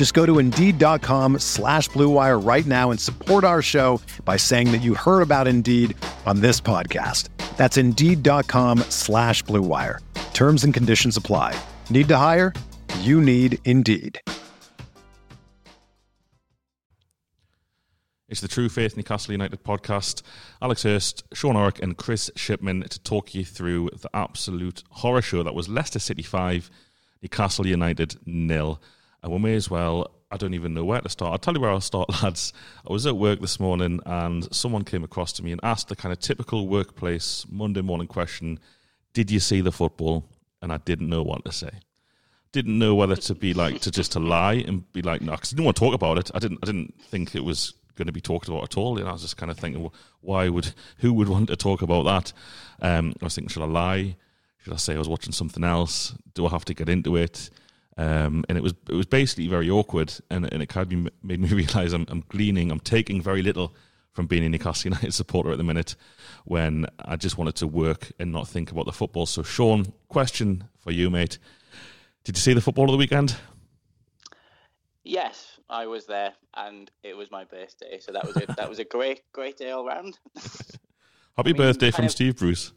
Just go to Indeed.com slash BlueWire right now and support our show by saying that you heard about Indeed on this podcast. That's Indeed.com slash BlueWire. Terms and conditions apply. Need to hire? You need Indeed. It's the True Faith Newcastle United podcast. Alex Hurst, Sean Orick, and Chris Shipman to talk you through the absolute horror show that was Leicester City 5, Newcastle United nil. And we may as well, I don't even know where to start. I'll tell you where I'll start, lads. I was at work this morning and someone came across to me and asked the kind of typical workplace Monday morning question Did you see the football? And I didn't know what to say didn't know whether to be like to just to lie and be like no because I didn't want to talk about it. I didn't I didn't think it was going to be talked about at all. And I was just kind of thinking, well, why would who would want to talk about that? Um, I was thinking, should I lie? Should I say I was watching something else? Do I have to get into it? Um, and it was it was basically very awkward, and, and it kind of made me realise I'm, I'm gleaning, I'm taking very little from being a Newcastle United supporter at the minute, when I just wanted to work and not think about the football. So, Sean, question for you, mate: Did you see the football of the weekend? Yes, I was there, and it was my birthday, so that was a, that was a great great day all round. Happy I mean, birthday from of, Steve Bruce.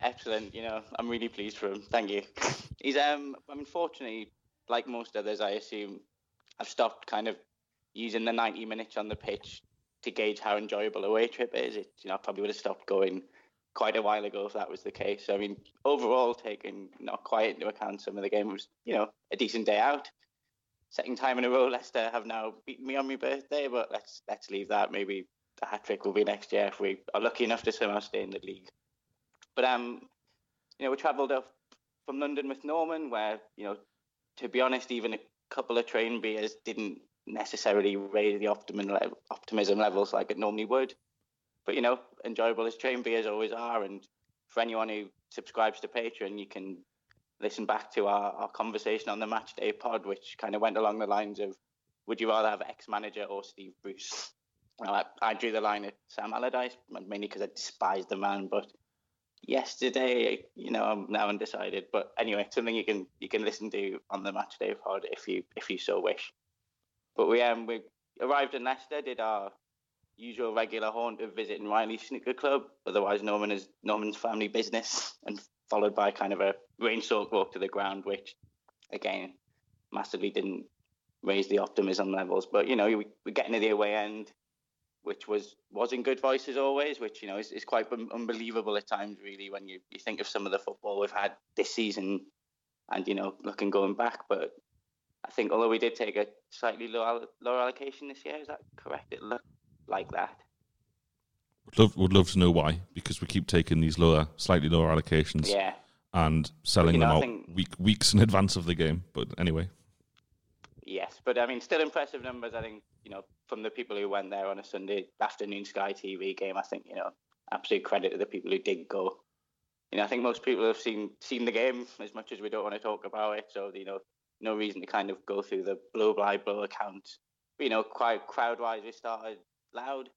Excellent, you know, I'm really pleased for him. Thank you. He's um, unfortunately, like most others, I assume, I've stopped kind of using the 90 minutes on the pitch to gauge how enjoyable a away trip is. It, you know, I probably would have stopped going quite a while ago if that was the case. I mean, overall, taking not quite into account some of the game was, you know, a decent day out second time in a row Leicester have now beaten me on my birthday, but let's let's leave that. Maybe the hat trick will be next year if we are lucky enough to somehow stay in the league. But um, you know, we travelled up from London with Norman, where you know, to be honest, even a couple of train beers didn't necessarily raise the optimum le- optimism levels like it normally would. But you know, enjoyable as train beers always are, and for anyone who subscribes to Patreon, you can listen back to our, our conversation on the match day pod, which kind of went along the lines of, would you rather have ex manager or Steve Bruce? Well, I, I, drew the line at Sam Allardyce, mainly because I despised the man. But yesterday, you know, I'm now undecided. But anyway, something you can you can listen to on the match day pod if you if you so wish. But we um we arrived in Leicester, did our usual regular haunt of visiting Riley Snooker Club, otherwise known as Norman's family business, and followed by kind of a rain soaked walk to the ground, which again massively didn't raise the optimism levels. But you know, we, we're getting to the away end, which was was in good voice as always, which you know is, is quite unbelievable at times, really, when you, you think of some of the football we've had this season, and you know, looking going back. But I think although we did take a slightly lower lower allocation this year, is that correct? It looked like that. Would love, would love to know why, because we keep taking these lower, slightly lower allocations. Yeah. And selling you know, them out think, week, weeks in advance of the game. But anyway. Yes, but I mean, still impressive numbers. I think you know from the people who went there on a Sunday afternoon Sky TV game. I think you know absolute credit to the people who did go. You know, I think most people have seen seen the game as much as we don't want to talk about it. So you know, no reason to kind of go through the blow by blow account. But, you know, quite crowd wise, we started loud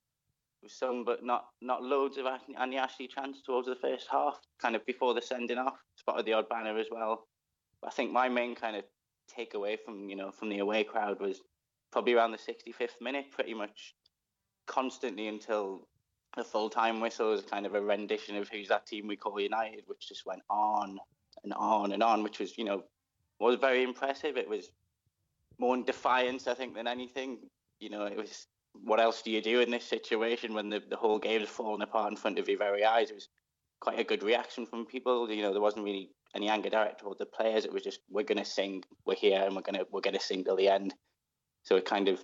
with some, but not not loads of Andy Ashley chance towards the first half, kind of before the sending off. Spotted the odd banner as well. But I think my main kind of takeaway from you know from the away crowd was probably around the 65th minute, pretty much constantly until the full time whistle was kind of a rendition of who's that team we call United, which just went on and on and on, which was you know was very impressive. It was more in defiance, I think, than anything. You know, it was what else do you do in this situation when the, the whole game's falling apart in front of your very eyes? It was quite a good reaction from people. You know, there wasn't really any anger direct toward the players. It was just we're going to sing, we're here, and we're going to we're going to sing till the end. So it kind of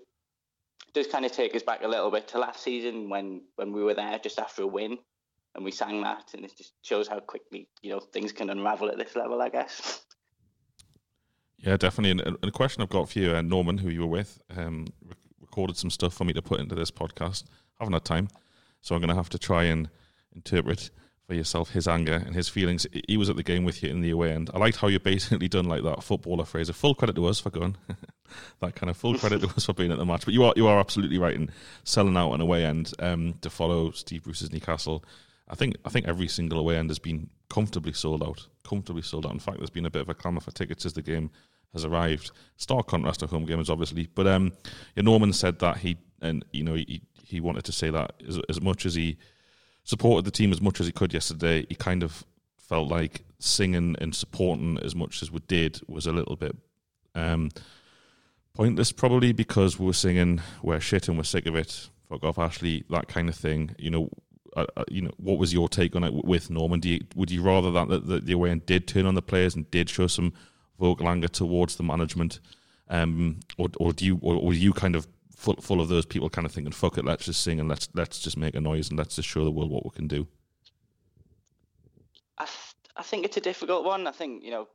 does kind of take us back a little bit to last season when when we were there just after a win and we sang that, and it just shows how quickly you know things can unravel at this level, I guess. Yeah, definitely. And, a question I've got for you, uh, Norman, who you were with, um, recorded some stuff for me to put into this podcast. I haven't had time, so I'm going to have to try and interpret for yourself his anger and his feelings. He was at the game with you in the away end. I liked how you basically done like that footballer phrase. Full credit to us for going. that kind of full credit to us for being at the match. But you are you are absolutely right in selling out an away end um, to follow Steve Bruce's Newcastle. I think I think every single away end has been comfortably sold out. Comfortably sold out. In fact, there's been a bit of a clamour for tickets as the game has arrived. Stark contrast to home games, obviously. But um, yeah, Norman said that he and you know he he wanted to say that as, as much as he supported the team as much as he could yesterday. He kind of felt like singing and supporting as much as we did was a little bit um, pointless, probably because we were singing "We're shit and we're sick of it." Fuck off, Ashley. That kind of thing. You know, uh, uh, you know, what was your take on it with Norman? Would you rather that, that, that the away end did turn on the players and did show some vocal anger towards the management, um, or, or do you, or, or you kind of full, full of those people kind of thinking, "Fuck it, let's just sing and let's let's just make a noise and let's just show the world what we can do." I th- I think it's a difficult one. I think you know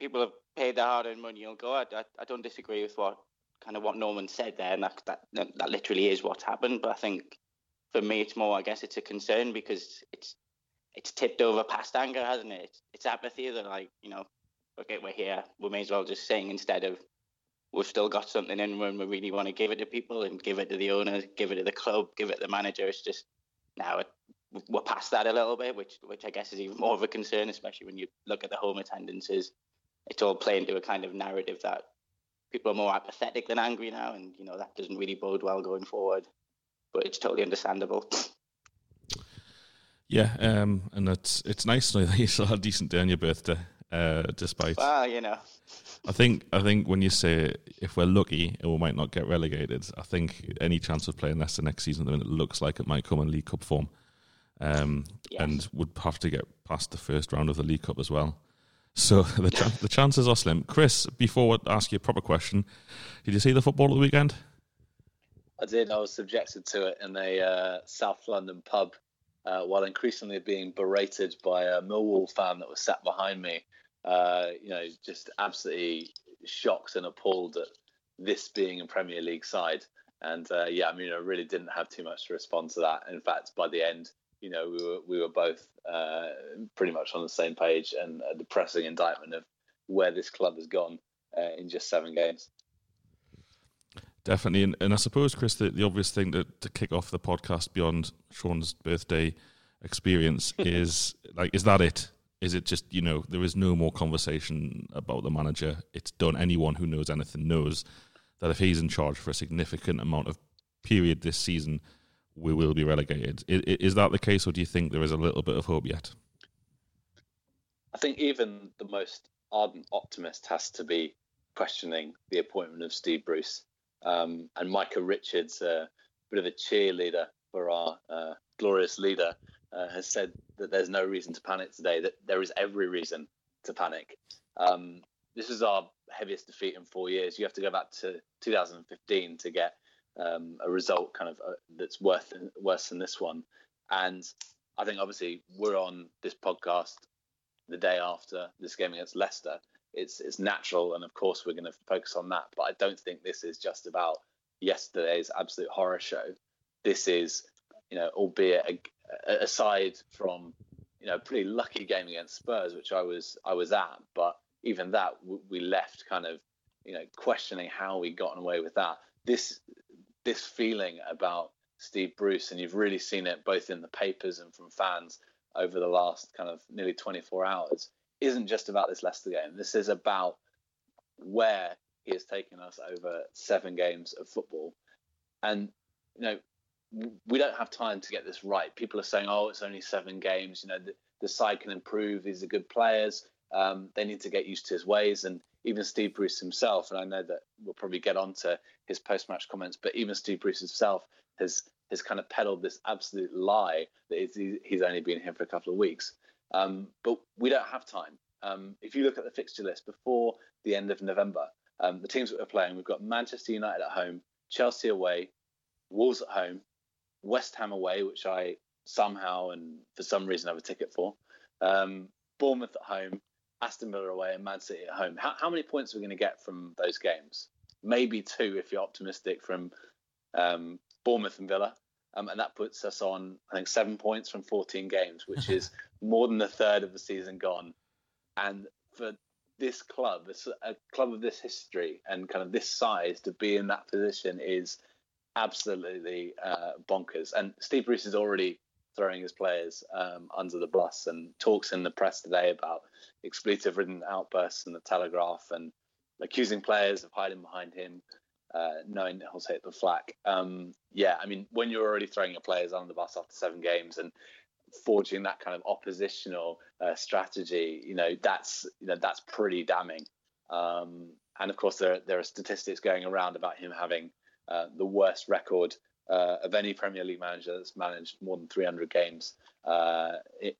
people have paid their hard-earned money. You'll go. I, I, I don't disagree with what kind of what Norman said there, and that, that that literally is what's happened. But I think for me, it's more. I guess it's a concern because it's it's tipped over past anger, hasn't it? It's, it's apathy. That like you know, okay, we're here. We may as well just sing instead of we've still got something in when we really want to give it to people and give it to the owners, give it to the club, give it to the manager. It's just now it, we're past that a little bit, which which I guess is even more of a concern, especially when you look at the home attendances. It's all playing to a kind of narrative that people are more apathetic than angry now, and you know that doesn't really bode well going forward. But it's totally understandable. Yeah, um, and it's it's nice to that you still had a decent day on your birthday, uh, despite. Well, you know. I think I think when you say if we're lucky, we might not get relegated. I think any chance of playing Leicester next season, it looks like it might come in League Cup form, um, yes. and would have to get past the first round of the League Cup as well. So the ch- the chances are slim. Chris, before I ask you a proper question, did you see the football at the weekend? I did. I was subjected to it in a uh, South London pub, uh, while increasingly being berated by a Millwall fan that was sat behind me uh, you know, just absolutely shocked and appalled at this being a Premier League side. And uh, yeah, I mean, I really didn't have too much to respond to that. In fact, by the end, you know, we were we were both uh, pretty much on the same page, and a depressing indictment of where this club has gone uh, in just seven games. Definitely, and, and I suppose, Chris, the, the obvious thing to, to kick off the podcast beyond Sean's birthday experience is like, is that it? Is it just you know there is no more conversation about the manager? It's done. Anyone who knows anything knows that if he's in charge for a significant amount of period this season, we will be relegated. Is, is that the case, or do you think there is a little bit of hope yet? I think even the most ardent optimist has to be questioning the appointment of Steve Bruce. Um, and Micah Richards, a bit of a cheerleader for our uh, glorious leader, uh, has said that there's no reason to panic today, that there is every reason to panic. Um, this is our heaviest defeat in four years. You have to go back to 2015 to get um, a result kind of uh, that's worth worse than this one. And I think obviously we're on this podcast the day after this game against Leicester. It's it's natural, and of course we're going to focus on that. But I don't think this is just about yesterday's absolute horror show. This is, you know, albeit a, aside from you know pretty lucky game against Spurs, which I was I was at, but even that we left kind of you know questioning how we gotten away with that. This this feeling about Steve Bruce, and you've really seen it both in the papers and from fans over the last kind of nearly 24 hours, isn't just about this Leicester game. This is about where he has taken us over seven games of football, and you know we don't have time to get this right. People are saying, "Oh, it's only seven games. You know, the, the side can improve. These are good players. Um, they need to get used to his ways." And even Steve Bruce himself, and I know that we'll probably get on to his post-match comments, but even Steve Bruce himself has has kind of peddled this absolute lie that he's only been here for a couple of weeks. Um, but we don't have time. Um, if you look at the fixture list before the end of November, um, the teams that we're playing, we've got Manchester United at home, Chelsea away, Wolves at home, West Ham away, which I somehow and for some reason have a ticket for, um, Bournemouth at home, Aston Villa away, and Man City at home. How, how many points are we going to get from those games? Maybe two if you're optimistic from um, Bournemouth and Villa. Um, and that puts us on, I think, seven points from 14 games, which is more than a third of the season gone. And for this club, a club of this history and kind of this size, to be in that position is absolutely uh, bonkers. And Steve Bruce is already throwing his players um, under the bus and talks in the press today about expletive-ridden outbursts in the Telegraph and accusing players of hiding behind him uh, knowing he'll take the flak. Um, yeah, I mean, when you're already throwing your players under the bus after seven games and forging that kind of oppositional uh, strategy, you know, that's you know that's pretty damning. Um, and of course, there there are statistics going around about him having uh, the worst record uh, of any Premier League manager that's managed more than 300 games uh,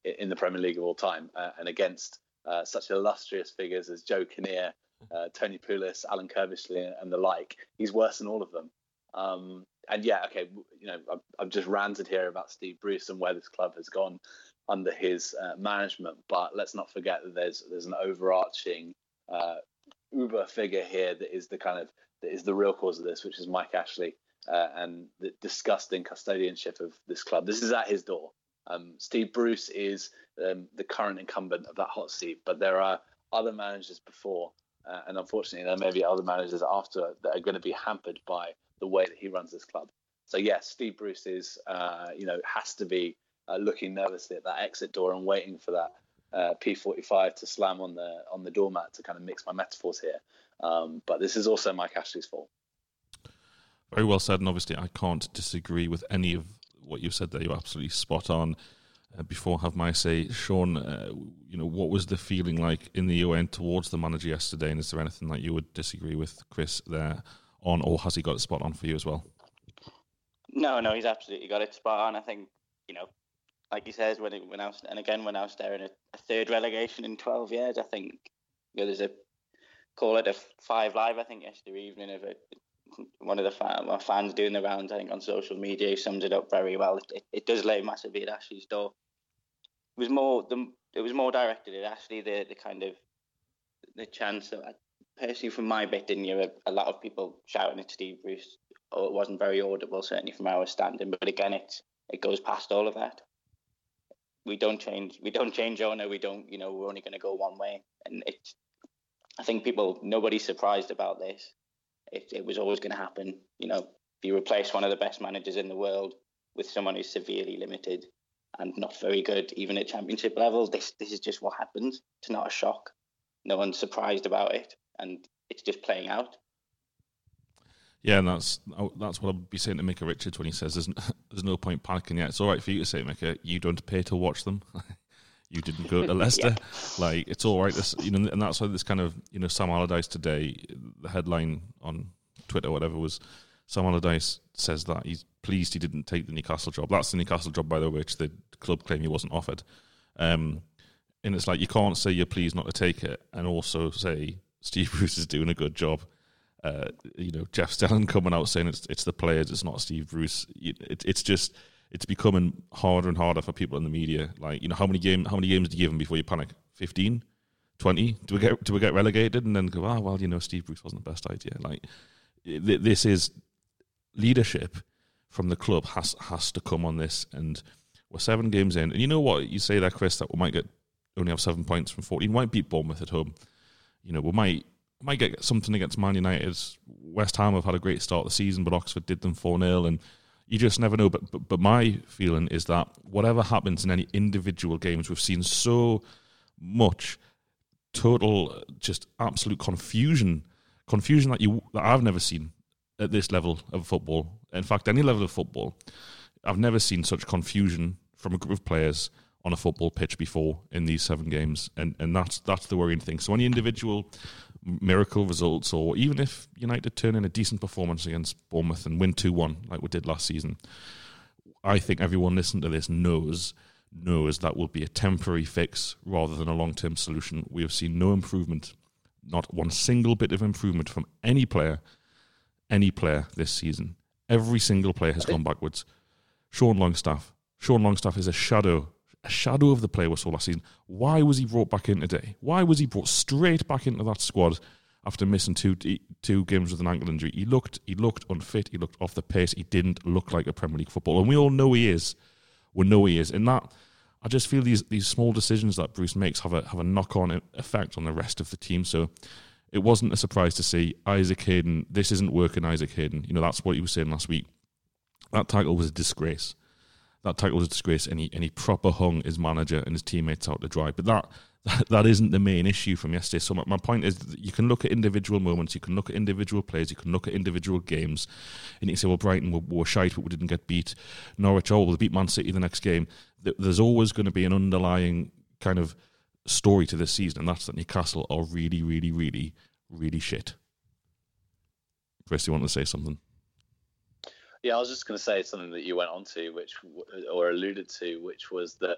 in the Premier League of all time, uh, and against such illustrious figures as Joe Kinnear, uh, Tony Pulis, Alan Curbishley, and the like. He's worse than all of them. Um, and yeah, okay, you know, I've, I've, just ranted here about Steve Bruce and where this club has gone under his uh, management, but let's not forget that there's there's an overarching uh, uber figure here that is the kind of that is the real cause of this, which is Mike Ashley uh, and the disgusting custodianship of this club. This is at his door. Um, Steve Bruce is um, the current incumbent of that hot seat, but there are other managers before uh, and unfortunately, there may be other managers after that are going to be hampered by the way that he runs this club. So yes, Steve Bruce is, uh, you know, has to be uh, looking nervously at that exit door and waiting for that uh, P45 to slam on the on the doormat to kind of mix my metaphors here. Um, but this is also Mike Ashley's fault. Very well said, and obviously I can't disagree with any of what you've said there. You're absolutely spot on. Uh, before I have my say, Sean, uh, you know, what was the feeling like in the UN towards the manager yesterday? And is there anything that you would disagree with Chris there on, or has he got it spot on for you as well? No, no, he's absolutely got it spot on. I think, you know, like he says, when it, when I was, and again, when I was staring at a third relegation in 12 years, I think, you know, there's a, call it a five live, I think, yesterday evening of a, one of the fan, fans doing the rounds, I think, on social media, he sums it up very well. It, it, it does lay massively at Ashley's door It was more the it was more directed at Ashley the the kind of the chance that I, personally from my bit didn't hear a, a, lot of people shouting at Steve Bruce. Oh, it wasn't very audible, certainly from our standing. But again, it it goes past all of that. We don't change. We don't change owner. We don't. You know, we're only going to go one way. And it's. I think people. Nobody's surprised about this. It it was always going to happen. You know, you replace one of the best managers in the world with someone who's severely limited, and not very good even at championship level. This this is just what happens. It's not a shock. No one's surprised about it, and it's just playing out. Yeah, and that's oh, that's what I'd be saying to Micah Richards when he says there's, there's no point panicking yet. It's all right for you to say, Micah, you don't pay to watch them. you didn't go to Leicester. yeah. Like it's all right. This you know, and that's why this kind of you know Sam Allardyce today. The headline on Twitter, whatever, was Sam Allardyce says that he's pleased he didn't take the Newcastle job. That's the Newcastle job, by the way, which the club claim he wasn't offered. Um, and it's like you can't say you're pleased not to take it, and also say Steve Bruce is doing a good job. Uh, you know, Jeff Stelling coming out saying it's it's the players, it's not Steve Bruce. It, it's just it's becoming harder and harder for people in the media. Like, you know, how many game how many games do you give them before you panic? 15? 20? Do we get do we get relegated and then go, oh well, you know, Steve Bruce wasn't the best idea. Like, this is leadership from the club has has to come on this, and we're seven games in. And you know what you say there, Chris, that we might get only have seven points from fourteen. We might beat Bournemouth at home. You know, we might might get something against Man United. West Ham have had a great start of the season, but Oxford did them four 0 and you just never know. But, but but my feeling is that whatever happens in any individual games, we've seen so much total, uh, just absolute confusion, confusion that you that I've never seen at this level of football. In fact, any level of football, I've never seen such confusion from a group of players on a football pitch before in these seven games, and and that's that's the worrying thing. So any individual miracle results, or even if United turn in a decent performance against Bournemouth and win two one like we did last season, I think everyone listening to this knows knows that will be a temporary fix rather than a long term solution. We have seen no improvement, not one single bit of improvement from any player, any player this season. Every single player has gone backwards. Sean Longstaff. Sean Longstaff is a shadow, a shadow of the player we saw last season. Why was he brought back in today? Why was he brought straight back into that squad after missing two two games with an ankle injury? He looked he looked unfit. He looked off the pace. He didn't look like a Premier League footballer, and we all know he is. We know he is, and that I just feel these these small decisions that Bruce makes have a have a knock on effect on the rest of the team. So it wasn't a surprise to see Isaac Hayden. This isn't working, Isaac Hayden. You know that's what he was saying last week. That title was a disgrace. That title was a disgrace, and he and he proper hung his manager and his teammates out to dry. But that that, that isn't the main issue from yesterday. So my, my point is, you can look at individual moments, you can look at individual players, you can look at individual games, and you can say, well, Brighton were, were shite, but we didn't get beat. Norwich, oh, well, beat Man City the next game. There's always going to be an underlying kind of story to this season, and that's that Newcastle are really, really, really, really shit. Chris, you want to say something? Yeah, I was just going to say something that you went on to, which or alluded to, which was that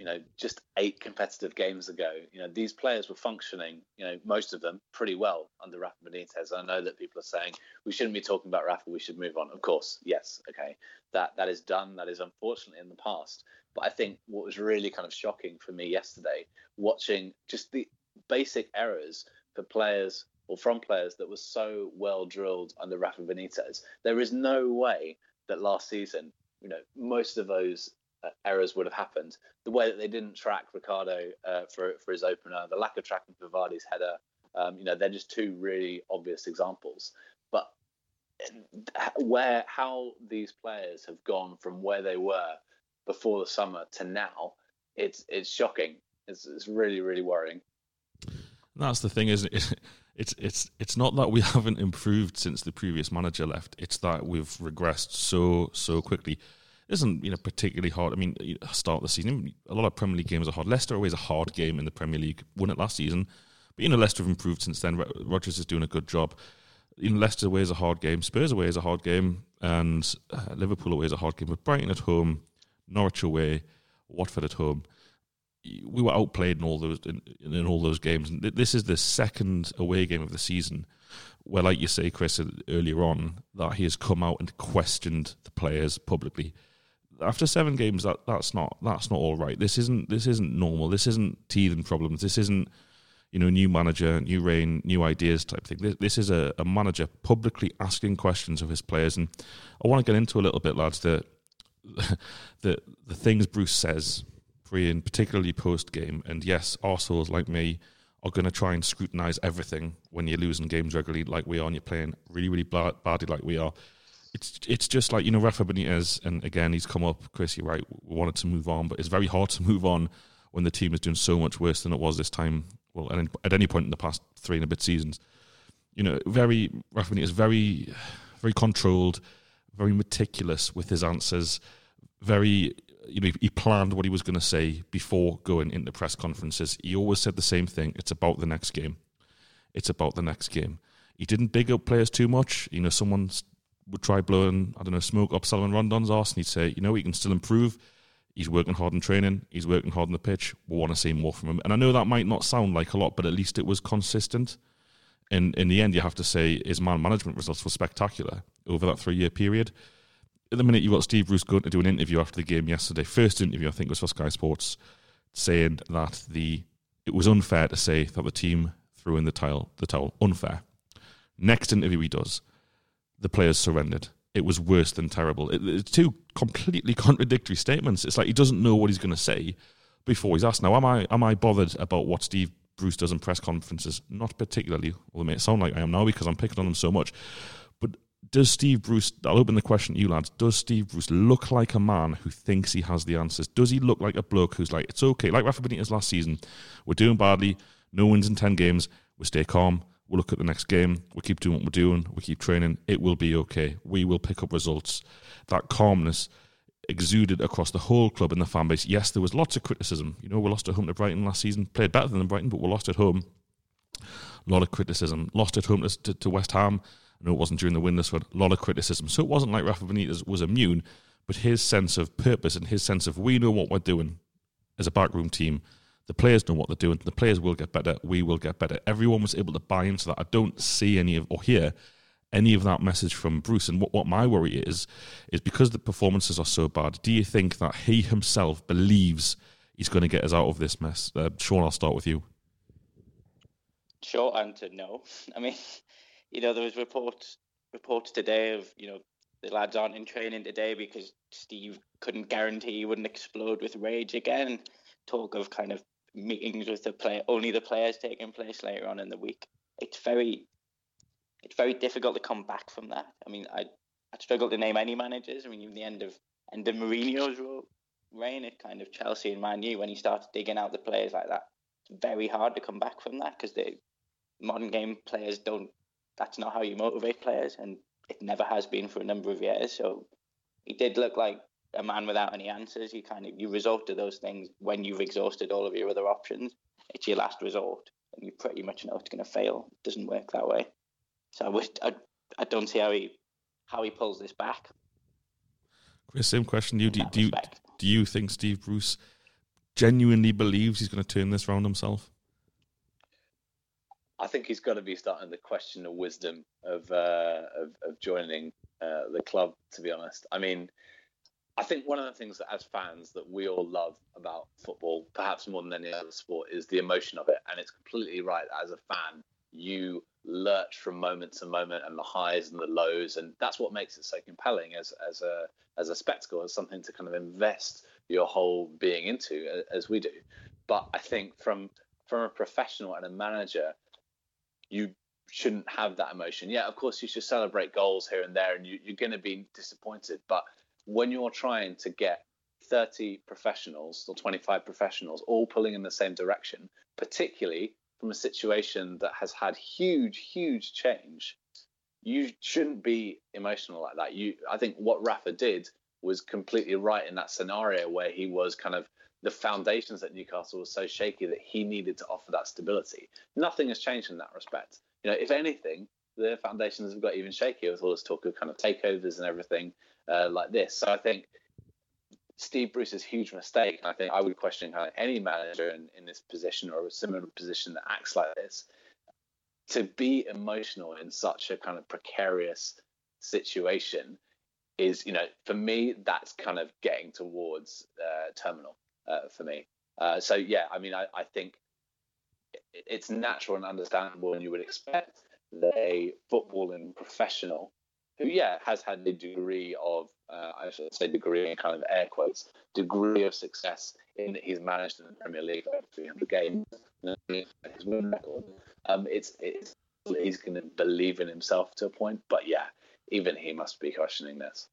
you know, just eight competitive games ago, you know, these players were functioning, you know, most of them pretty well under Rafa Benitez. I know that people are saying we shouldn't be talking about Rafa, we should move on. Of course, yes, okay, that that is done. That is unfortunately in the past. But I think what was really kind of shocking for me yesterday, watching just the basic errors for players or from players that were so well drilled under Rafa Benitez. There is no way that last season, you know, most of those uh, errors would have happened. The way that they didn't track Ricardo uh, for for his opener, the lack of tracking for header, um, you know, they're just two really obvious examples. But uh, where how these players have gone from where they were before the summer to now, it's it's shocking. It's, it's really really worrying. That's the thing, isn't it? It's it's it's not that we haven't improved since the previous manager left. It's that we've regressed so so quickly isn't you know particularly hard. I mean, start the season, a lot of Premier League games are hard. Leicester always a hard game in the Premier League. Won it last season, but you know Leicester have improved since then. Rodgers is doing a good job. You know, Leicester away is a hard game. Spurs away is a hard game, and uh, Liverpool away is a hard game. But Brighton at home, Norwich away, Watford at home. We were outplayed in all those in, in all those games. And this is the second away game of the season where, like you say, Chris, uh, earlier on, that he has come out and questioned the players publicly after seven games, that that's not that's not all right. This isn't this isn't normal. This isn't teething problems. This isn't you know new manager, new reign, new ideas type thing. This, this is a, a, manager publicly asking questions of his players, and I want to get into a little bit, lads. The the the things Bruce says pre and particularly post game, and yes, Arsenal's like me are going to try and scrutinise everything when you're losing games regularly, like we are, and you're playing really really badly, like we are it's it's just like you know Rafa Benitez, and again he's come up. Chris, you're right. We wanted to move on, but it's very hard to move on when the team is doing so much worse than it was this time. Well, at, at any point in the past three and a bit seasons, you know, very Rafa Benitez, very very controlled, very meticulous with his answers. Very, you know, he planned what he was going to say before going into press conferences. He always said the same thing. It's about the next game. It's about the next game. He didn't big up players too much. You know, someone would try blowing, I don't know, smoke up Salomon Rondon's arse and he'd say, you know, he can still improve. He's working hard in training. He's working hard on the pitch. We want to see more from him. And I know that might not sound like a lot, but at least it was consistent. In in the end, you have to say his man management results were spectacular over that three year period. At the minute, you got Steve Bruce going to do an interview after the game yesterday. First interview, I think, was for Sky Sports, saying that the it was unfair to say that the team threw in the towel. The towel unfair. Next interview he does, the players surrendered. It was worse than terrible. It, it's two completely contradictory statements. It's like he doesn't know what he's going to say before he's asked. Now, am I am I bothered about what Steve Bruce does in press conferences? Not particularly. Well, it may sound like I am now because I'm picking on him so much. Does Steve Bruce? I'll open the question to you lads. Does Steve Bruce look like a man who thinks he has the answers? Does he look like a bloke who's like, it's okay, like Rafa Benitez last season? We're doing badly. No wins in ten games. We stay calm. We'll look at the next game. We keep doing what we're doing. We keep training. It will be okay. We will pick up results. That calmness exuded across the whole club and the fan base. Yes, there was lots of criticism. You know, we lost at home to Brighton last season. Played better than Brighton, but we lost at home. A lot of criticism. Lost at home to, to West Ham. I know it wasn't during the win this one. A lot of criticism. So it wasn't like Rafa Benitez was immune, but his sense of purpose and his sense of we know what we're doing as a backroom team. The players know what they're doing. The players will get better. We will get better. Everyone was able to buy into that. I don't see any of or hear any of that message from Bruce. And what, what my worry is, is because the performances are so bad, do you think that he himself believes he's going to get us out of this mess? Uh, Sean, I'll start with you. Short answer, no. I mean, you know, there was reports reports today of, you know, the lads aren't in training today because Steve couldn't guarantee he wouldn't explode with rage again. Talk of kind of meetings with the player, only the players taking place later on in the week. It's very it's very difficult to come back from that. I mean, I I struggle to name any managers. I mean, even the end of end of Mourinho's reign at kind of Chelsea and Man U when he started digging out the players like that. It's very hard to come back from that because the modern game players don't. That's not how you motivate players, and it never has been for a number of years. So he did look like a man without any answers. You kind of you resort to those things when you've exhausted all of your other options. It's your last resort, and you pretty much know it's going to fail. It doesn't work that way. So I wish I, I don't see how he how he pulls this back. Chris, same question. Do you do, do you do you think Steve Bruce genuinely believes he's going to turn this round himself? I think he's got to be starting to question the wisdom of uh, of, of, joining uh, the club. To be honest, I mean, I think one of the things that as fans that we all love about football, perhaps more than any other sport, is the emotion of it. And it's completely right that as a fan, you lurch from moment to moment and the highs and the lows and that's what makes it so compelling as as a as a spectacle as something to kind of invest your whole being into as we do but i think from from a professional and a manager you shouldn't have that emotion yeah of course you should celebrate goals here and there and you, you're going to be disappointed but when you're trying to get 30 professionals or 25 professionals all pulling in the same direction particularly from a situation that has had huge, huge change, you shouldn't be emotional like that. You, I think what Rafa did was completely right in that scenario where he was kind of the foundations at Newcastle were so shaky that he needed to offer that stability. Nothing has changed in that respect. You know, if anything, the foundations have got even shakier with all this talk of kind of takeovers and everything uh, like this. So I think Steve Bruce's huge mistake. I think I would question how any manager in, in this position or a similar position that acts like this to be emotional in such a kind of precarious situation is, you know, for me, that's kind of getting towards uh, terminal uh, for me. Uh, so, yeah, I mean, I, I think it's natural and understandable, and you would expect that a footballing professional who, yeah, has had a degree of, uh, I should say, degree in kind of air quotes, degree of success in that he's managed in the Premier League over 300 games, his win record. Um, it's, it's he's going to believe in himself to a point, but yeah, even he must be questioning this.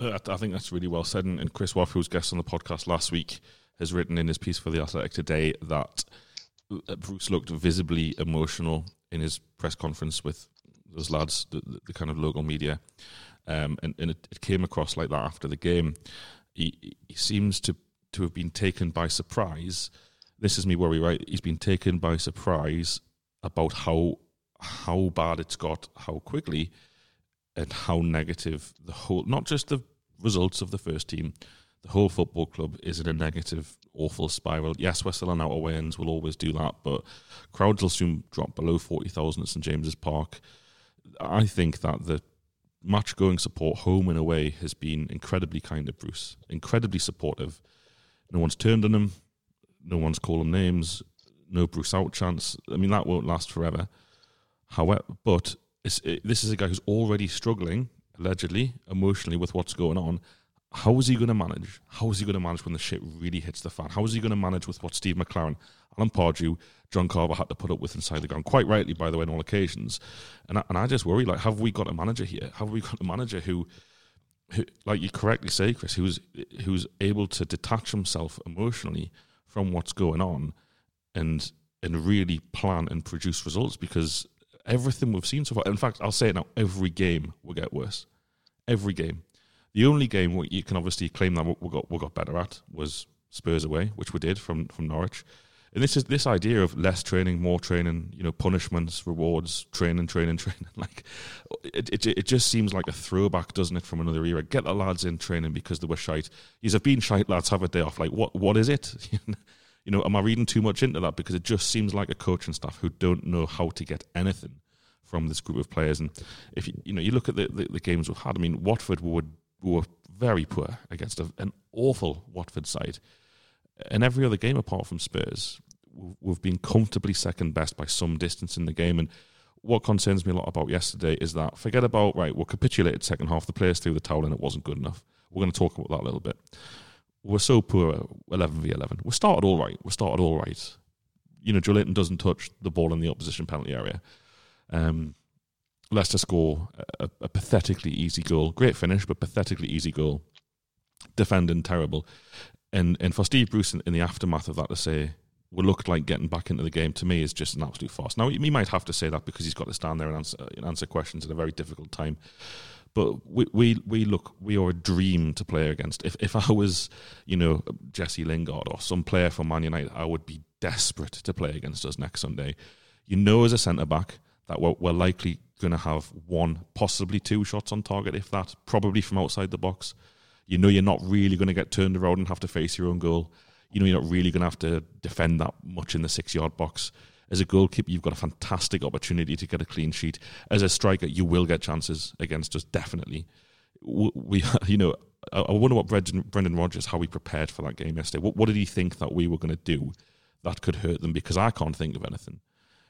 Uh, I think that's really well said. And Chris Waugh, who's guest on the podcast last week, has written in his piece for the Athletic today that uh, Bruce looked visibly emotional in his press conference with those lads, the, the kind of local media, um, and, and it, it, came across like that after the game. He, he seems to, to have been taken by surprise. This is me worry, right? He's been taken by surprise about how how bad it's got, how quickly, and how negative the whole, not just the results of the first team, the whole football club is in a negative, awful spiral. Yes, we're still on outer wins, we'll always do that, but crowds will soon drop below 40,000 at St James's Park. I think that the match going support home and away has been incredibly kind of Bruce, incredibly supportive. No one's turned on him, no one's called him names, no Bruce out chance. I mean, that won't last forever. However, but it, this is a guy who's already struggling, allegedly, emotionally with what's going on. How is he going to manage? How is he going to manage when the shit really hits the fan? How is he going to manage with what Steve McClaren, Alan Pardew, John Carver had to put up with inside the ground, quite rightly, by the way, on all occasions. And I, and I just worry, like, have we got a manager here? Have we got a manager who, who, like you correctly say, Chris, who's who's able to detach himself emotionally from what's going on, and and really plan and produce results? Because everything we've seen so far, in fact, I'll say it now, every game will get worse. Every game. The only game what you can obviously claim that we got we got better at was Spurs away, which we did from from Norwich And this is this idea of less training, more training, you know, punishments, rewards, training, training, training. Like, it, it, it just seems like a throwback, doesn't it, from another era? Get the lads in training because they were shite. You've have been shite, lads. Have a day off. Like, what what is it? you know, am I reading too much into that? Because it just seems like a coach and staff who don't know how to get anything from this group of players. And if you, you know, you look at the, the, the games we've had. I mean, Watford were were very poor against a, an awful Watford side And every other game apart from Spurs, we've been comfortably second best by some distance in the game. And what concerns me a lot about yesterday is that forget about right, we're capitulated second half. The players threw the towel and it wasn't good enough. We're going to talk about that a little bit. We're so poor, eleven v eleven. We started all right. We started all right. You know, Joelinton doesn't touch the ball in the opposition penalty area. Um, Leicester score a, a pathetically easy goal. Great finish, but pathetically easy goal. Defending terrible and and for Steve Bruce in, in, the aftermath of that to say we looked like getting back into the game to me is just an absolute farce. Now he might have to say that because he's got to stand there and answer, and answer questions at a very difficult time. But we, we we look we are a dream to play against. If if I was you know Jesse Lingard or some player from Man United, I would be desperate to play against us next Sunday. You know, as a centre back, that we're, we're likely going to have one, possibly two shots on target, if that, probably from outside the box. You know you're not really going to get turned around and have to face your own goal. You know you're not really going to have to defend that much in the six yard box. As a goalkeeper, you've got a fantastic opportunity to get a clean sheet. As a striker, you will get chances against us, definitely. We, you know, I wonder what Brendan, Brendan Rodgers, how he prepared for that game yesterday. What, what did he think that we were going to do that could hurt them? Because I can't think of anything.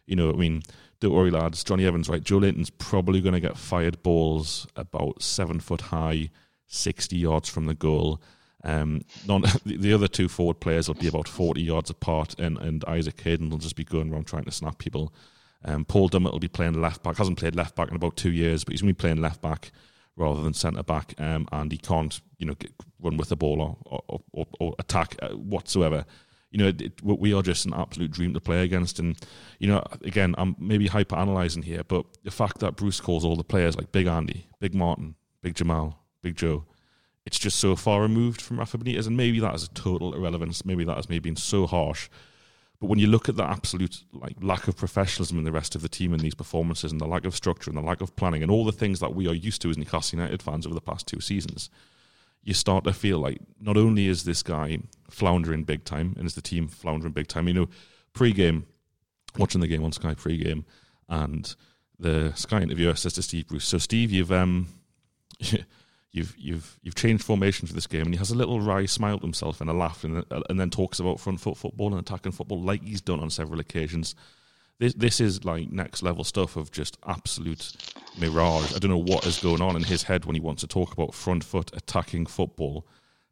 You know, I mean, don't worry, lads. Jonny Evans, right? Joelinton's probably going to get fired balls about seven foot high 60 yards from the goal. Um, non, the other two forward players will be about 40 yards apart, and, and Isaac Hayden will just be going around trying to snap people. Um, Paul Dummett will be playing left back. Hasn't played left back in about two years, but he's going to be playing left back rather than centre back. Um, and he can't, you know, get, run with the ball or, or, or, or attack uh, whatsoever. You know, it, it, we are just an absolute dream to play against. And you know, again, I'm maybe hyper analysing here, but the fact that Bruce calls all the players like Big Andy, Big Martin, Big Jamal, Big Joe. It's just so far removed from Rafa Benitez, and maybe that is a total irrelevance. Maybe that has maybe been so harsh. But when you look at the absolute like lack of professionalism in the rest of the team in these performances, and the lack of structure, and the lack of planning, and all the things that we are used to as Newcastle United fans over the past two seasons, you start to feel like not only is this guy floundering big time, and is the team floundering big time. You know, pre-game, watching the game on Sky pre-game, and the Sky interviewer says to Steve Bruce, "So Steve, you've um." you've you've you've changed formation for this game, and he has a little wry smile to himself and a laugh, and, and then talks about front foot football and attacking football like he's done on several occasions. This this is like next level stuff of just absolute mirage. I don't know what is going on in his head when he wants to talk about front foot attacking football.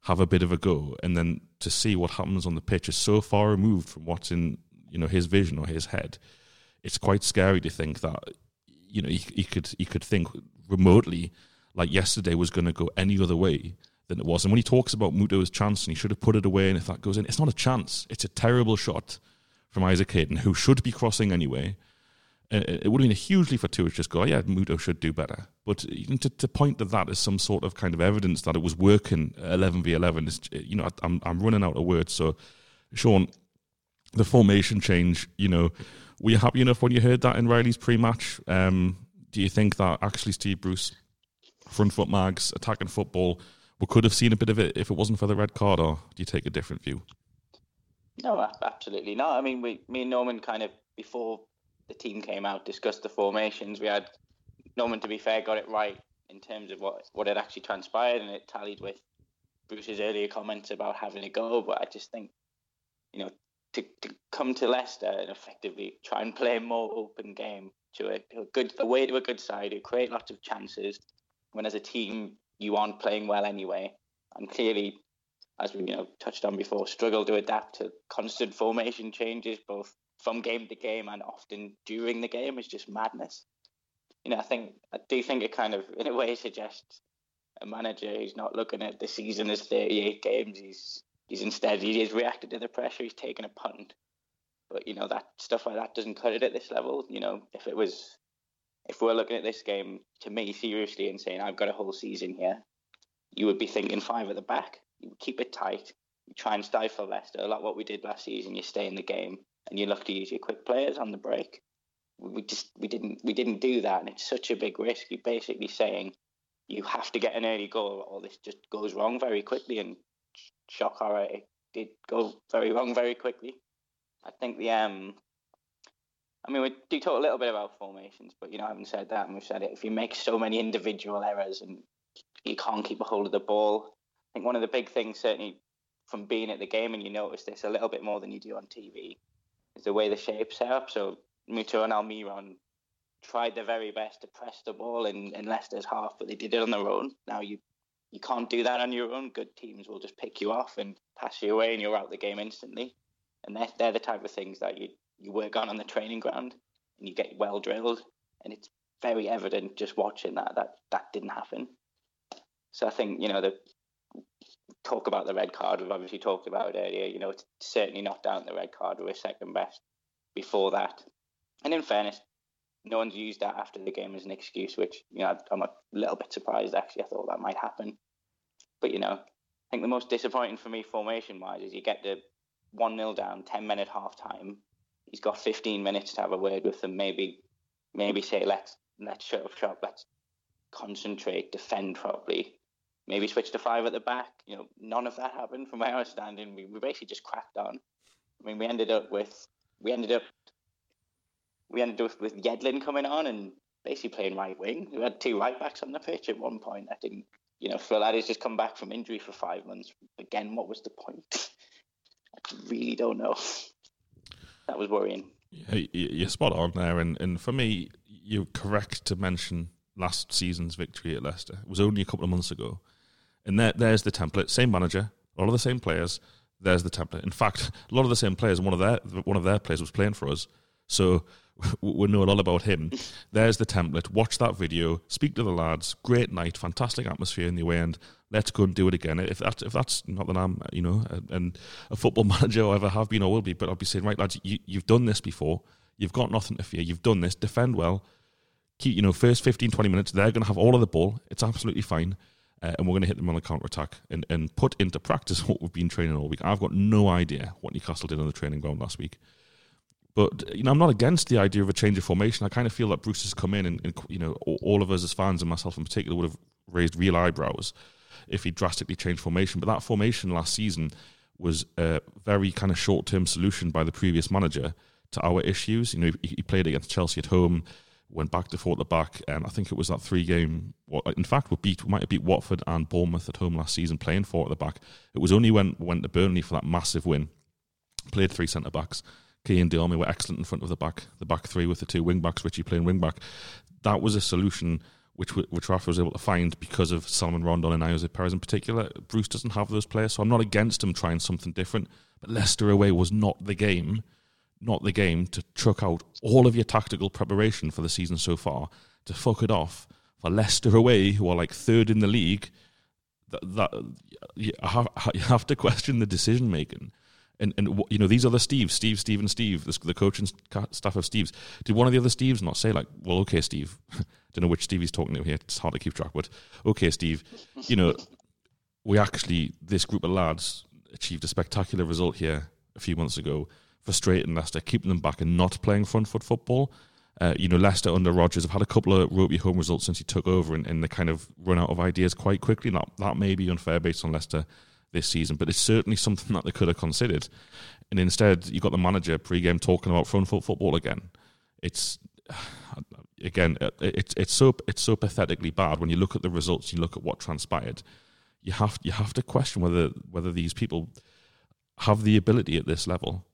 Have a bit of a go, and then to see what happens on the pitch is so far removed from what's in you know his vision or his head. It's quite scary to think that you know he, he could he could think remotely like yesterday was going to go any other way than it was. And when he talks about Muto's chance and he should have put it away, and if that goes in, it's not a chance. It's a terrible shot from Isaac Hayden, who should be crossing anyway. Uh, uh, it would have been a hugely fortuitous just go, oh, yeah, Muto should do better. But uh, to, to point to that as some sort of kind of evidence that it was working 11 v 11 is, you know, I'm, I'm running out of words. So, Sean, the formation change, you know, were you happy enough when you heard that in Riley's pre match? Um, do you think that actually Steve Bruce front foot mags, attacking football. We could have seen a bit of it if it wasn't for the red card, or do you take a different view? No, absolutely not. I mean, we, me and Norman kind of before the team came out discussed the formations. We had Norman, to be fair, got it right in terms of what what had actually transpired, and it tallied with Bruce's earlier comments about having a go. But I just think, you know, to, to come to Leicester and effectively try and play a more open game to a, a good away to a good side, who create lots of chances, when as a team you aren't playing well anyway, and clearly, as we you know touched on before, struggle to adapt to constant formation changes, both from game to game and often during the game, is just madness. You know, I think I do think it kind of, in a way, suggests a manager who's not looking at the season as 38 games. He's he's instead he has reacted to the pressure. He's taken a punt. But you know that stuff like that doesn't cut it at this level. You know, if it was if we're looking at this game to me seriously and saying I've got a whole season here, you would be thinking five at the back. You keep it tight. you try and stifle Leicester. Lot what we did last season. You stay in the game and you look to use your quick players on the break. We just we didn't we didn't do that, and it's such a big risk. You're basically saying you have to get an early goal, or this just goes wrong very quickly. And shock horror, it did go very wrong very quickly. I think the um, I mean we do talk a little bit about formations, but you know I haven't said that, and we've said it. If you make so many individual errors and you can't keep a hold of the ball, I think one of the big things certainly from being at the game, and you notice this a little bit more than you do on TV, is the way the shape's set up. So Muto and Almiron tried their very best to press the ball in, in Leicester's half, but they did it on their own. Now you you can't do that on your own. Good teams will just pick you off and pass you away, and you're out the game instantly. And they're, they're the type of things that you you work on on the training ground, and you get well drilled. And it's very evident just watching that that that didn't happen. So I think you know the talk about the red card. We've obviously talked about earlier. You know, it's certainly not down the red card. We were second best before that. And in fairness, no one's used that after the game as an excuse, which, you know, I'm a little bit surprised actually. I thought that might happen. But, you know, I think the most disappointing for me formation wise is you get the 1 0 down, 10 minute half time. He's got 15 minutes to have a word with them. Maybe, maybe say, let's, let's shut up shop, let's concentrate, defend properly maybe switch to five at the back. You know, none of that happened from where I was standing. We, we basically just cracked on. I mean, we ended up with we ended up we ended up with Yedlin coming on and basically playing right wing. We had two right backs on the pitch at one point. I think you know Addy's just come back from injury for five months. Again, what was the point? I really don't know. That was worrying. Yeah, you're spot on there, and, and for me, you're correct to mention last season's victory at Leicester. It was only a couple of months ago, and there, there's the template. Same manager, a lot of the same players. There's the template. In fact, a lot of the same players. One of their one of their players was playing for us, so we know a lot about him. There's the template. Watch that video. Speak to the lads. Great night. Fantastic atmosphere in the away end. Let's go and do it again. If that's if that's not that I'm you know and a football manager or ever have been or will be, but I'll be saying right lads, you, you've done this before. You've got nothing to fear. You've done this. Defend well. Keep you know first 15, 20 minutes. They're going to have all of the ball. It's absolutely fine uh, and we're going to hit them on the counter attack and, and put into practice what we've been training all week. I've got no idea what Newcastle did on the training ground last week. But you know, I'm not against the idea of a change of formation. I kind of feel that Bruce has come in, and, and you know, all of us as fans, and myself in particular, would have raised real eyebrows if he drastically changed formation. But that formation last season was a very kind of short-term solution by the previous manager to our issues. You know, he, he played against Chelsea at home went back to four at the back. and I think it was that three game. Well, in fact, we beat we might have beat Watford and Bournemouth at home last season playing four at the back. It was only when we went to Burnley for that massive win, played three centre backs. Ki and Diame were excellent in front of the back. The back three with the two wing backs, Ritchie playing wing back. That was a solution which which Rafa was able to find because of Salomon Rondon and Ayoze Perez in particular. Bruce doesn't have those players, so I'm not against him trying something different. But Leicester away was not the game not the game to truck out all of your tactical preparation for the season so far to fuck it off for Leicester away, who are like third in the league. That, that you, have, you have to question the decision making. And, and you know these are the Steves, Steve, Steve, and Steve, the, the coaching staff of Steves. Did one of the other Steves not say like, "Well, okay, Steve, don't know which Steve he's talking to here. It's hard to keep track, but okay, Steve, you know, we actually this group of lads achieved a spectacular result here a few months ago frustrating Leicester, keeping them back and not playing front foot football. Uh, you know, Leicester under Rodgers have had a couple of ropey home results since he took over, and, and they kind of run out of ideas quite quickly. That that may be unfair based on Leicester this season, but it's certainly something that they could have considered. And instead, you've got the manager pre-game talking about front foot football again. It's again, it's it's so it's so pathetically bad when you look at the results. You look at what transpired. You have you have to question whether whether these people have the ability at this level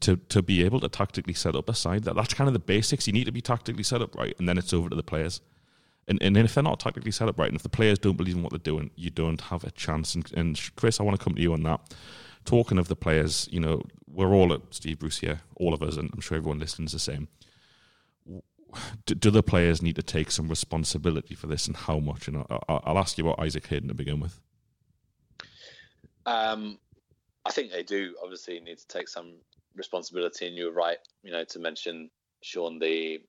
to to be able to tactically set up a side. That that's kind of the basics. You need to be tactically set up right, and then it's over to the players. And and if they're not tactically and if the players don't believe in what they're doing, you don't have a chance. And, and Chris, I want to come to you on that. Talking of the players, you know, we're all at Steve Bruce here, all of us, and I'm sure everyone listening is the same. Do, do the players need to take some responsibility for this, and how much? And I'll, I'll ask you about Isaac Hayden to begin with. Um, I think they do obviously need to take some responsibility. And you're right, you know, to mention Sean the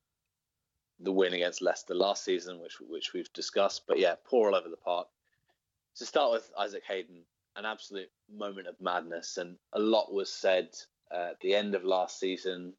the win against Leicester last season, which which we've discussed. But yeah, poor all over the park. To start with, Isaac Hayden, an absolute moment of madness, and a lot was said uh, at the end of last season,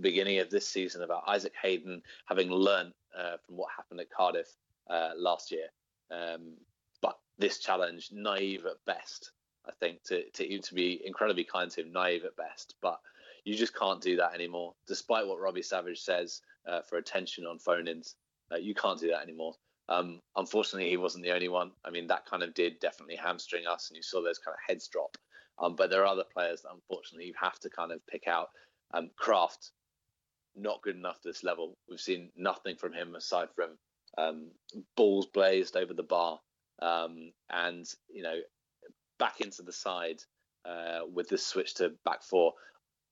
beginning of this season about Isaac Hayden having learnt uh, from what happened at Cardiff uh, last year. Um, but this challenge, naive at best, I think, to, to to be incredibly kind to him, naive at best. But you just can't do that anymore. Despite what Robbie Savage says uh, for attention on phone-ins, uh, you can't do that anymore. Um, unfortunately, he wasn't the only one. I mean, that kind of did definitely hamstring us, and you saw those kind of heads drop. Um, but there are other players that unfortunately you have to kind of pick out. Um, Krafth, not good enough this level. We've seen nothing from him aside from um, balls blazed over the bar, um, and you know, back into the side uh, with this switch to back four.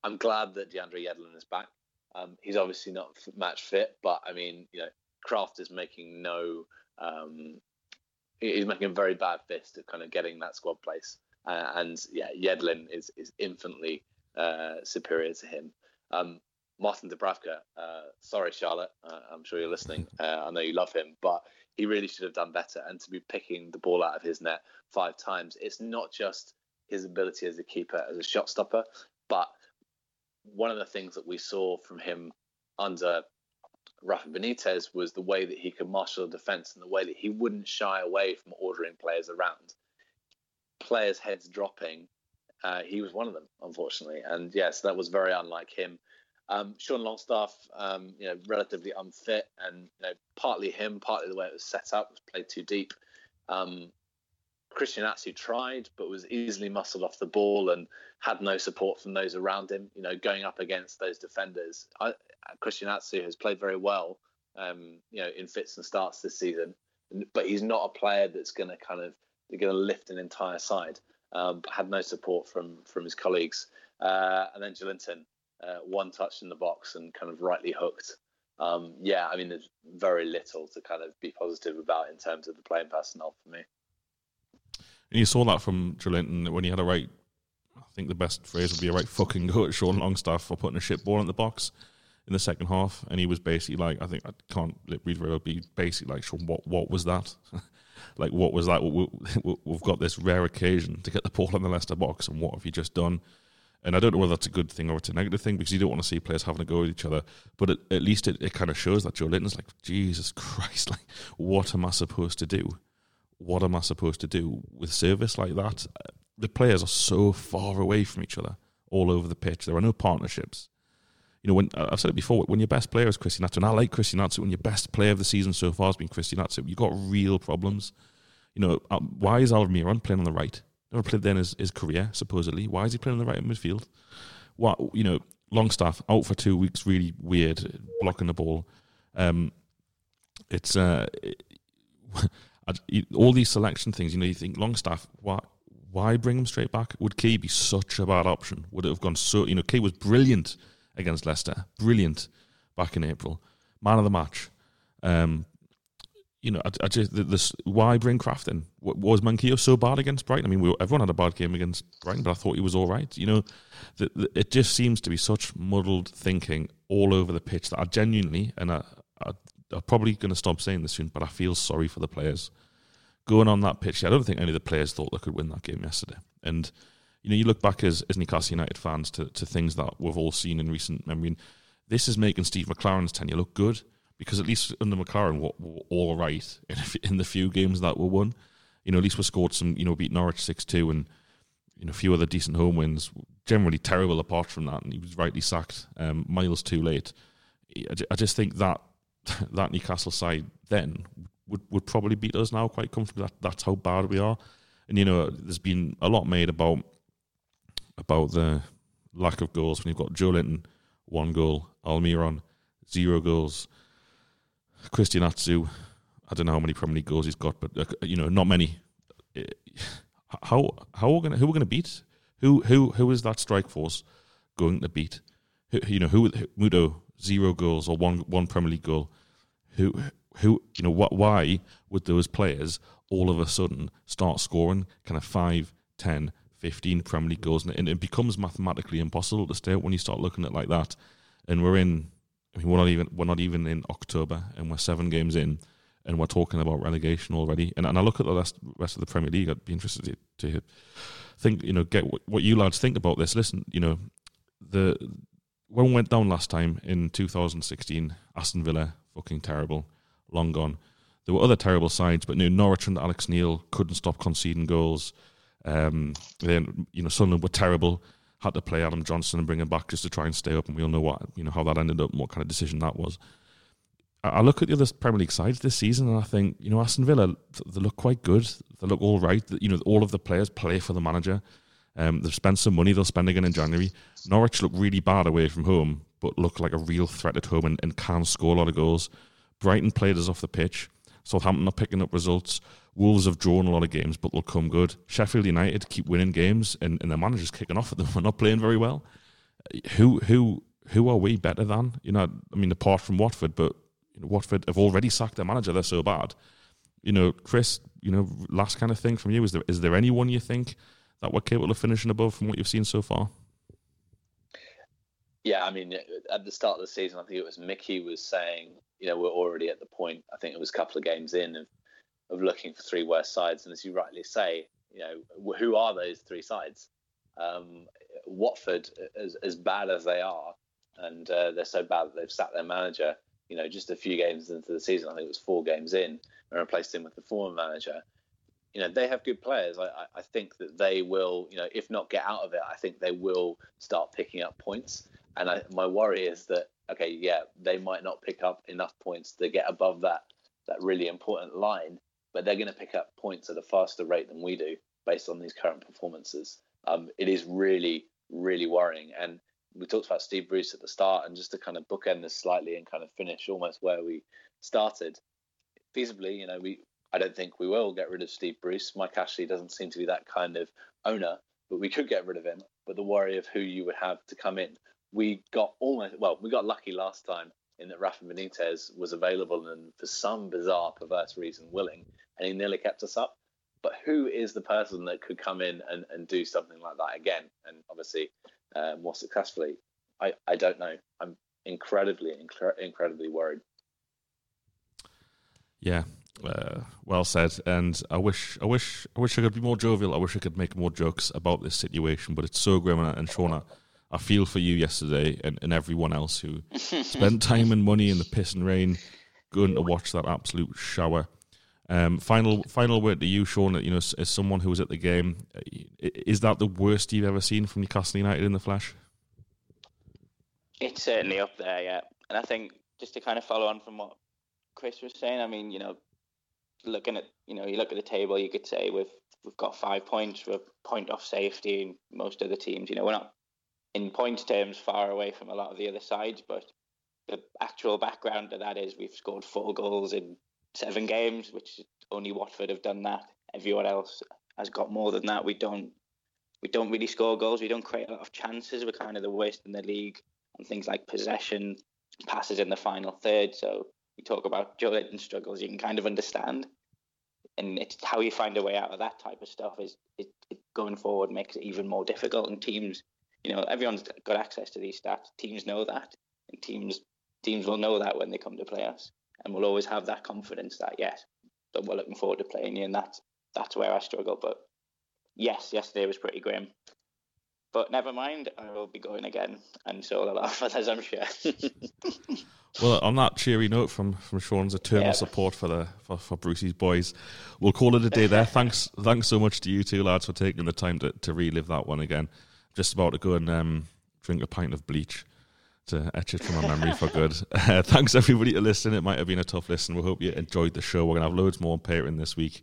I'm glad that DeAndre Yedlin is back. Um, he's obviously not match fit, but I mean, you know, Krafth is making no. Um, he's making a very bad fist of kind of getting that squad place, uh, and yeah, Yedlin is is infinitely uh, superior to him. Um, Martin Dubravka, uh, sorry, Charlotte, uh, I'm sure you're listening. Uh, I know you love him, but he really should have done better. And to be picking the ball out of his net five times, it's not just his ability as a keeper, as a shot stopper, but one of the things that we saw from him under Rafa Benitez was the way that he could marshal the defense and the way that he wouldn't shy away from ordering players around. Players' heads dropping, uh, he was one of them, unfortunately. And yes, that was very unlike him. Um, Sean Longstaff, um, you know, relatively unfit, and you know, partly him, partly the way it was set up was played too deep. Um, Christian Atsu tried, but was easily muscled off the ball and had no support from those around him. You know, going up against those defenders, I, Christian Atsu has played very well. Um, you know, in fits and starts this season, but he's not a player that's going to kind of going to lift an entire side. Um, had no support from from his colleagues. Uh, and then Joelinton, uh, one touch in the box and kind of rightly hooked. Um, yeah, I mean, there's very little to kind of be positive about in terms of the playing personnel for me. And you saw that from Joelinton when he had a right, I think the best phrase would be a right fucking go at Sean Longstaff for putting a shit ball in the box in the second half. And he was basically like, I think I can't read very well, be basically like, Sean, what, what was that? like, what was that? We've got this rare occasion to get the ball in the Leicester box, and what have you just done? And I don't know whether that's a good thing or it's a negative thing because you don't want to see players having a go at each other. But at least it, it kind of shows that Joelinton's like, Jesus Christ, like, what am I supposed to do? What am I supposed to do with service like that? The players are so far away from each other all over the pitch. There are no partnerships. You know, when I've said it before, when your best player is Christian Atsu, and I like Christian Atsu, when your best player of the season so far has been Christian Atsu, you've got real problems. You know, um, why is Almiron playing on the right? Never played there in his, his career, supposedly. Why is he playing on the right in midfield? What you know, Longstaff out for two weeks, really weird, blocking the ball. Um, it's uh, all these selection things, you know, you think Longstaff, why, why bring him straight back? Would Ki be such a bad option? Would it have gone so, you know, Ki was brilliant against Leicester, brilliant back in April, man of the match. Um, you know, I, I just why bring Krafth in? Was Manquillo so bad against Brighton? I mean, we, everyone had a bad game against Brighton, but I thought he was all right. You know, the, the, it just seems to be such muddled thinking all over the pitch that I genuinely, and I, I I'm probably going to stop saying this soon, but I feel sorry for the players going on that pitch. I don't think any of the players thought they could win that game yesterday. And you know, you look back as, as Newcastle United fans to, to things that we've all seen in recent memory. And this is making Steve McClaren's tenure look good because at least under McClaren, we're, we're all right in, in the few games that were won. You know, at least we scored some. You know, beat Norwich six two and you know a few other decent home wins. Generally terrible apart from that, and he was rightly sacked um, miles too late. I just think that that Newcastle side then would, would probably beat us now quite comfortably. That, that's how bad we are. And you know, there's been a lot made about about the lack of goals when you've got Joelinton, one goal, Almiron, zero goals, Christian Atsu, I don't know how many Premier League goals he's got, but uh, you know, not many. How how are we gonna who we're gonna beat? Who who who is that strike force going to beat? Who, you know, who Muto zero goals or one one Premier League goal, who who you know what? Why would those players all of a sudden start scoring kind of 5, 10, 15 Premier League goals, and it becomes mathematically impossible to stay when you start looking at it like that. And we're in, I mean, we're not even we're not even in October, and we're seven games in, and we're talking about relegation already. And, and I look at the rest, rest of the Premier League, I'd be interested to, to think, you know, get what, what you lads think about this. Listen, you know, the when we went down last time in 2016, Aston Villa, fucking terrible, long gone. There were other terrible sides, but know, Norwich and Alex Neil couldn't stop conceding goals. Um, then you know Sunderland were terrible. Had to play Adam Johnson and bring him back just to try and stay up, and we all know what you know how that ended up and what kind of decision that was. I look at the other Premier League sides this season, and I think you know Aston Villa they look quite good. They look all right. You know all of the players play for the manager. Um, they've spent some money. They'll spend again in January. Norwich look really bad away from home, but look like a real threat at home and, and can score a lot of goals. Brighton played us off the pitch. Southampton are picking up results. Wolves have drawn a lot of games, but they'll come good. Sheffield United keep winning games, and, and their manager's kicking off at them. We're not playing very well. Who who who are we better than? You know, I mean, apart from Watford, but you know, Watford have already sacked their manager. They're so bad. You know, Chris. You know, last kind of thing from you is there is there anyone you think that we're capable of finishing above from what you've seen so far? Yeah, I mean, at the start of the season, I think it was Mickey was saying, you know, we're already at the point. I think it was a couple of games in of, of looking for three worst sides, and as you rightly say, you know, who are those three sides? Um, Watford, as, as bad as they are, and uh, they're so bad that they've sacked their manager. You know, just a few games into the season, I think it was four games in, and replaced him with the former manager. You know, they have good players. I, I think that they will, you know, if not get out of it, I think they will start picking up points. And I, my worry is that okay, yeah, they might not pick up enough points to get above that that really important line, but they're going to pick up points at a faster rate than we do based on these current performances. Um, it is really, really worrying. And we talked about Steve Bruce at the start, and just to kind of bookend this slightly and kind of finish almost where we started, feasibly, you know, we I don't think we will get rid of Steve Bruce. Mike Ashley doesn't seem to be that kind of owner, but we could get rid of him. But the worry of who you would have to come in we got almost well, we got lucky last time in that Rafa Benitez was available and for some bizarre, perverse reason willing, and he nearly kept us up. But who is the person that could come in and, and do something like that again, and obviously uh, more successfully? I, I don't know. I'm incredibly, incre- incredibly worried. Yeah, uh, well said. And I wish, I wish, I wish I could be more jovial. I wish I could make more jokes about this situation, but it's so grim. And and Shauna, I feel for you yesterday and, and everyone else who spent time and money in the piss and rain going to watch that absolute shower. Um, final final word to you, Sean. You know, as, as, someone who was at the game, is that the worst you've ever seen from Newcastle United in the flesh? It's certainly up there, yeah. And I think just to kind of follow on from what Chris was saying, I mean, you know, looking at you know, you look at the table, you could say we've we've got five points, we're point off safety in most of the teams. You know, we're not in points terms far away from a lot of the other sides, but the actual background to that is we've scored four goals in seven games, which only Watford have done that. Everyone else has got more than that. We don't we don't really score goals. We don't create a lot of chances. We're kind of the worst in the league on things like possession, passes in the final third. So you talk about Joelinton struggles, you can kind of understand. And it's how you find a way out of that type of stuff is it, it going forward makes it even more difficult. And teams you know, everyone's got access to these stats. Teams know that, and teams teams will know that when they come to play us, and we'll always have that confidence that yes, that we're looking forward to playing you, and that's that's where I struggle. But yes, yesterday was pretty grim. But never mind, I will be going again, and so will a lot of others, I'm sure. well, on that cheery note from from Sean's eternal yeah. support for the for, for Brucey's boys, we'll call it a day there. thanks, thanks so much to you two lads for taking the time to, to relive that one again just about to go and um, drink a pint of bleach to etch it from my memory for good. Uh, thanks everybody to listen. It might have been a tough listen. We hope you enjoyed the show. We're gonna have loads more on Patreon this week.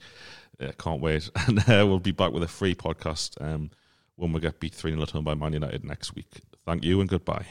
Uh, can't wait, and uh, we'll be back with a free podcast um, when we get beat three 0 at home by Man United next week. Thank you and goodbye.